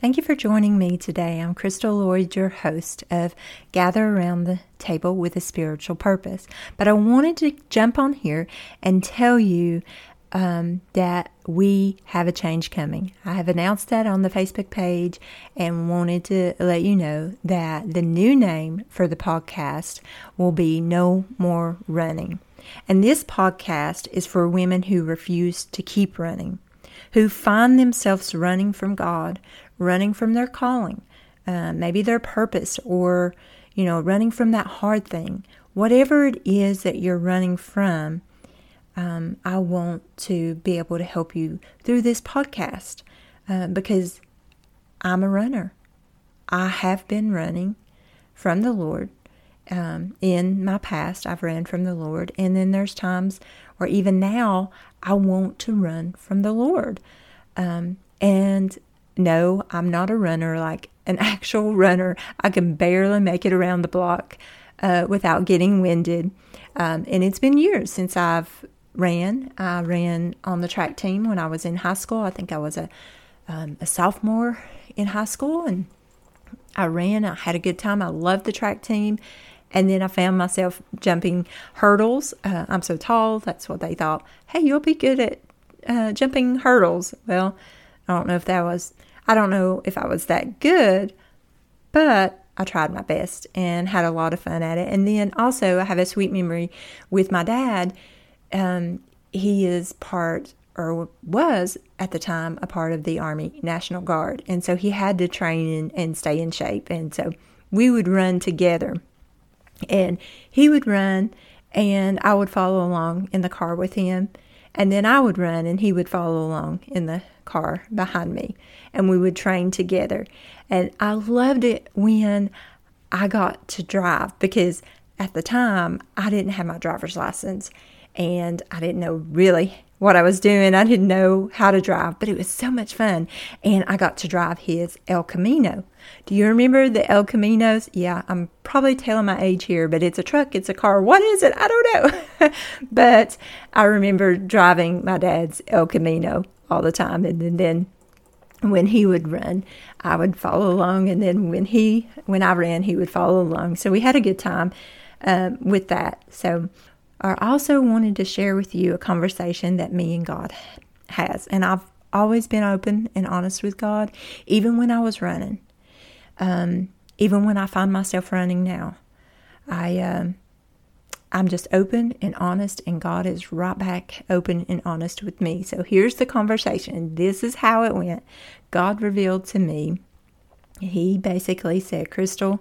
Thank you for joining me today. I'm Crystal Loyd, your host of Gather Around the Table with a Spiritual Purpose. But I wanted to jump on here and tell you um, that we have a change coming. I have announced that on the Facebook page and wanted to let you know that the new name for the podcast will be No More Running. And this podcast is for women who refuse to keep running, who find themselves running from God, running from their calling, uh, maybe their purpose, or, you know, running from that hard thing. Whatever it is that you're running from, um, I want to be able to help you through this podcast uh, because I'm a runner. I have been running from the Lord. Um, in my past, I've ran from the Lord, and then there's times, or even now, I want to run from the Lord. Um, and no, I'm not a runner, like an actual runner. I can barely make it around the block uh, without getting winded. Um, and it's been years since I've ran. I ran on the track team when I was in high school. I think I was a, um, a sophomore in high school, and I ran. I had a good time. I loved the track team. And then I found myself jumping hurdles. Uh, I'm so tall. That's what they thought. Hey, you'll be good at uh, jumping hurdles. Well, I don't know if that was I don't know if I was that good, but I tried my best and had a lot of fun at it. And then also, I have a sweet memory with my dad. Um, he is part or was at the time a part of the Army National Guard. And so he had to train and, and stay in shape. And so we would run together. And he would run, and I would follow along in the car with him. And then I would run, and he would follow along in the car behind me and we would train together. And I loved it when I got to drive because at the time I didn't have my driver's license and I didn't know really what I was doing. I didn't know how to drive, but it was so much fun. And I got to drive his El Camino. Do you remember the El Caminos? Yeah, I'm probably telling my age here, but it's a truck, it's a car. What is it? I don't know. but I remember driving my dad's El Camino all the time. And then, then when he would run, I would follow along, and then when he when I ran, he would follow along. So we had a good time um, with that. So I also wanted to share with you a conversation that me and God has, and I've always been open and honest with God, even when I was running, um, even when I find myself running now. I um, I'm just open and honest, and God is right back open and honest with me. So here's the conversation. This is how it went. God revealed to me, He basically said, Crystal,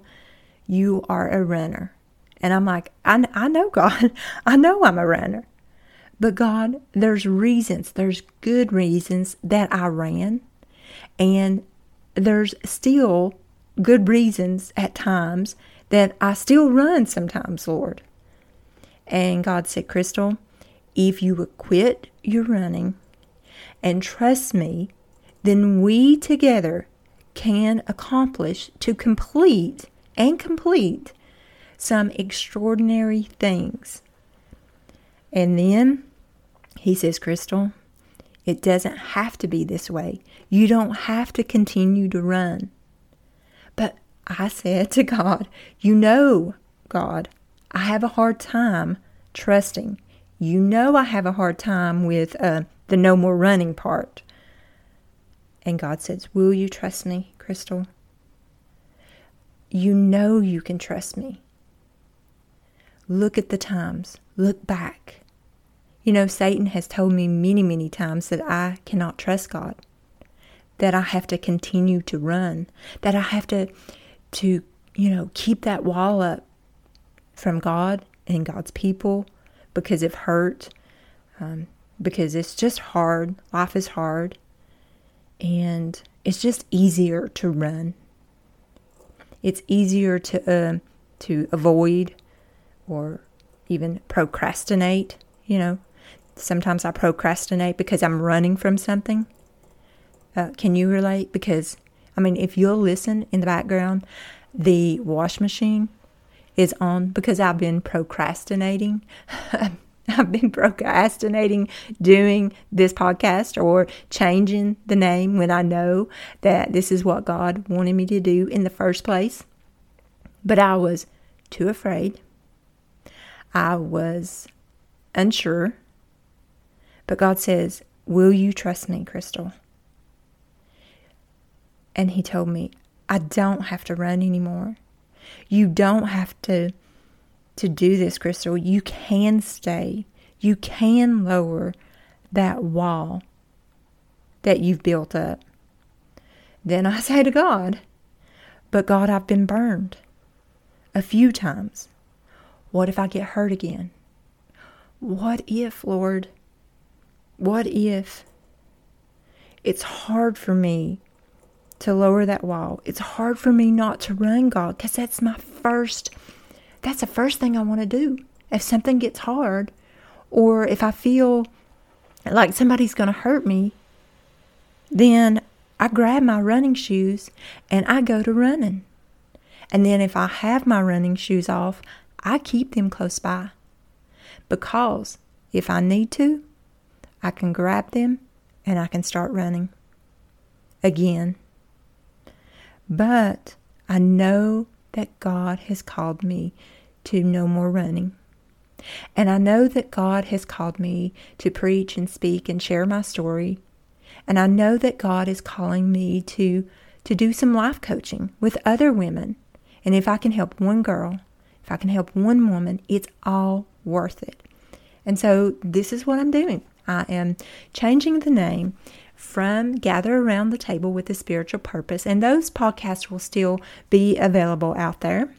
you are a runner. And I'm like, I, I know, God. I know I'm a runner. But God, there's reasons, there's good reasons that I ran. And there's still good reasons at times that I still run sometimes, Lord. And God said, Crystal, if you would quit your running and trust me, then we together can accomplish to complete and complete some extraordinary things. And then he says, Crystal, it doesn't have to be this way. You don't have to continue to run. But I said to God, You know, God, I have a hard time trusting. You know, I have a hard time with uh, the no more running part. And God says, Will you trust me, Crystal? You know you can trust me. Look at the times, look back. You know, Satan has told me many, many times that I cannot trust God, that I have to continue to run, that I have to, to you know, keep that wall up from God and God's people because of hurt, um, because it's just hard. Life is hard. And it's just easier to run. It's easier to uh, to avoid or even procrastinate. You know, sometimes I procrastinate because I'm running from something. Uh, can you relate? Because I mean, if you'll listen in the background, the wash machine is on because I've been procrastinating. I've been procrastinating doing this podcast or changing the name when I know that this is what God wanted me to do in the first place. But I was too afraid. I was unsure. But God says, Will you trust me, Crystal? And He told me, I don't have to run anymore. You don't have to to do this, Crystal. You can stay. You can lower that wall that you've built up. Then I say to God, But God, I've been burned a few times. What if I get hurt again? What if, Lord? What if? It's hard for me to lower that wall. It's hard for me not to run, God, because that's my first, that's the first thing I want to do. If something gets hard, or if I feel like somebody's going to hurt me, then I grab my running shoes and I go to running. And then if I have my running shoes off, I keep them close by. Because if I need to, I can grab them and I can start running again. But I know that God has called me to no more running. And I know that God has called me to preach and speak and share my story. And I know that God is calling me to to do some life coaching with other women. And if I can help one girl, if I can help one woman, it's all worth it. And so this is what I'm doing. I am changing the name from Gather Around the Table with a Spiritual Purpose, and those podcasts will still be available out there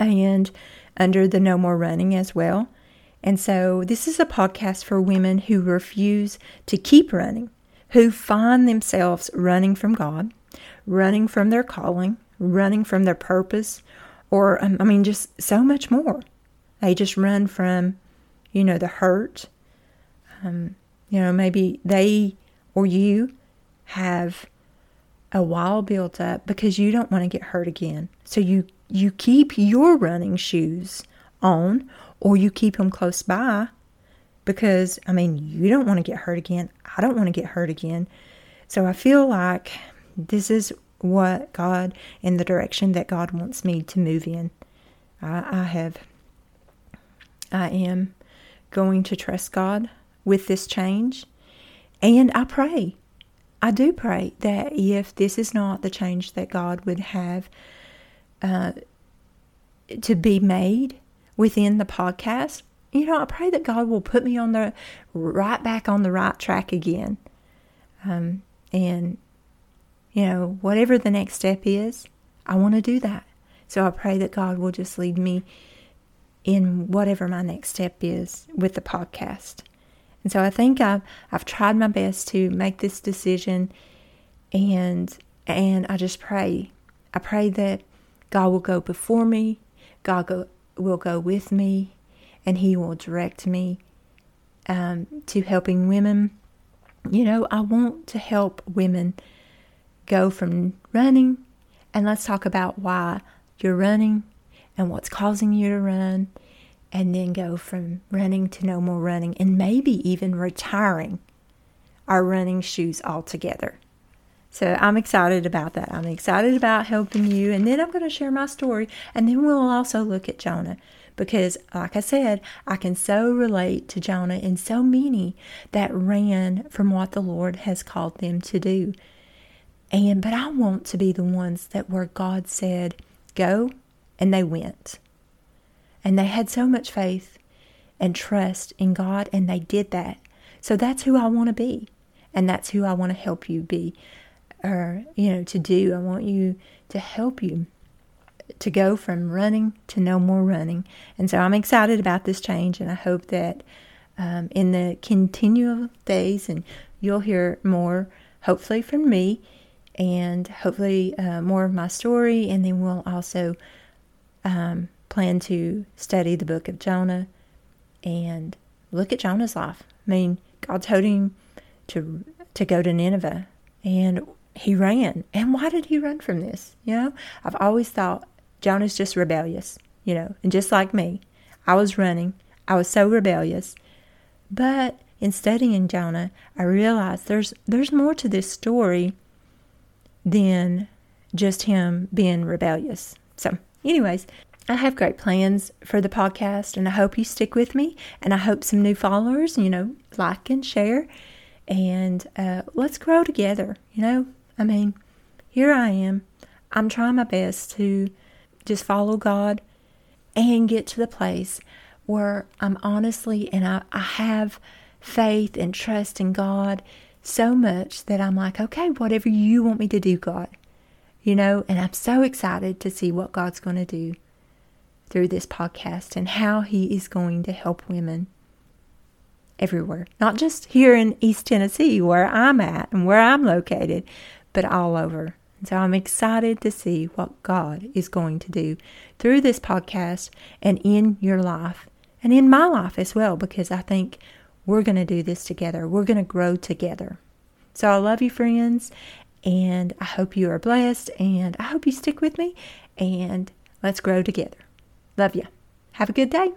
and under the No More Running as well. And so this is a podcast for women who refuse to keep running, who find themselves running from God, running from their calling, running from their purpose, or, um, I mean, just so much more. They just run from, you know, the hurt. Um, you know, maybe they or you have a wall built up because you don't want to get hurt again. So you you keep your running shoes on or you keep them close by because I mean, you don't want to get hurt again. I don't want to get hurt again. So I feel like this is what God in the direction that God wants me to move in. I, I have I am going to trust God with this change and I pray, I do pray that if this is not the change that God would have uh, to be made within the podcast, you know, I pray that God will put me on the right back on the right track again. Um, and, you know, whatever the next step is, I want to do that. So I pray that God will just lead me in whatever my next step is with the podcast. And so I think I've, I've tried my best to make this decision and and I just pray. I pray that God will go before me, God go, will go with me, and He will direct me um, to helping women. You know, I want to help women go from running, and let's talk about why you're running and what's causing you to run, and then go from running to no more running and maybe even retiring our running shoes altogether. So I'm excited about that. I'm excited about helping you. And then I'm going to share my story. And then we'll also look at Jonah. Because, like I said, I can so relate to Jonah and so many that ran from what the Lord has called them to do. And, but I want to be the ones that where God said, go, and they went. And they had so much faith and trust in God, and they did that. So that's who I want to be. And that's who I want to help you be, or, you know, to do. I want you to help you to go from running to no more running. And so I'm excited about this change, and I hope that um, in the continual days, and you'll hear more, hopefully, from me, and hopefully uh, more of my story, and then we'll also um, plan to study the book of Jonah and look at Jonah's life. I mean, God told him to to go to Nineveh and he ran. And why did he run from this? You know, I've always thought Jonah's just rebellious, you know, and just like me, I was running. I was so rebellious. But in studying Jonah, I realized there's there's more to this story than just him being rebellious. So, anyways, I have great plans for the podcast, and I hope you stick with me. And I hope some new followers, you know, like and share, and uh, let's grow together. You know, I mean, here I am. I'm trying my best to just follow God and get to the place where I'm honestly and I, I have faith and trust in God so much that I'm like, okay, whatever you want me to do, God. You know, and I'm so excited to see what God's going to do through this podcast and how He is going to help women everywhere, not just here in East Tennessee where I'm at and where I'm located, but all over. And so I'm excited to see what God is going to do through this podcast and in your life and in my life as well, because I think we're going to do this together. We're going to grow together. So I love you, friends, and I hope you are blessed, and I hope you stick with me, and let's grow together. Love you. Have a good day.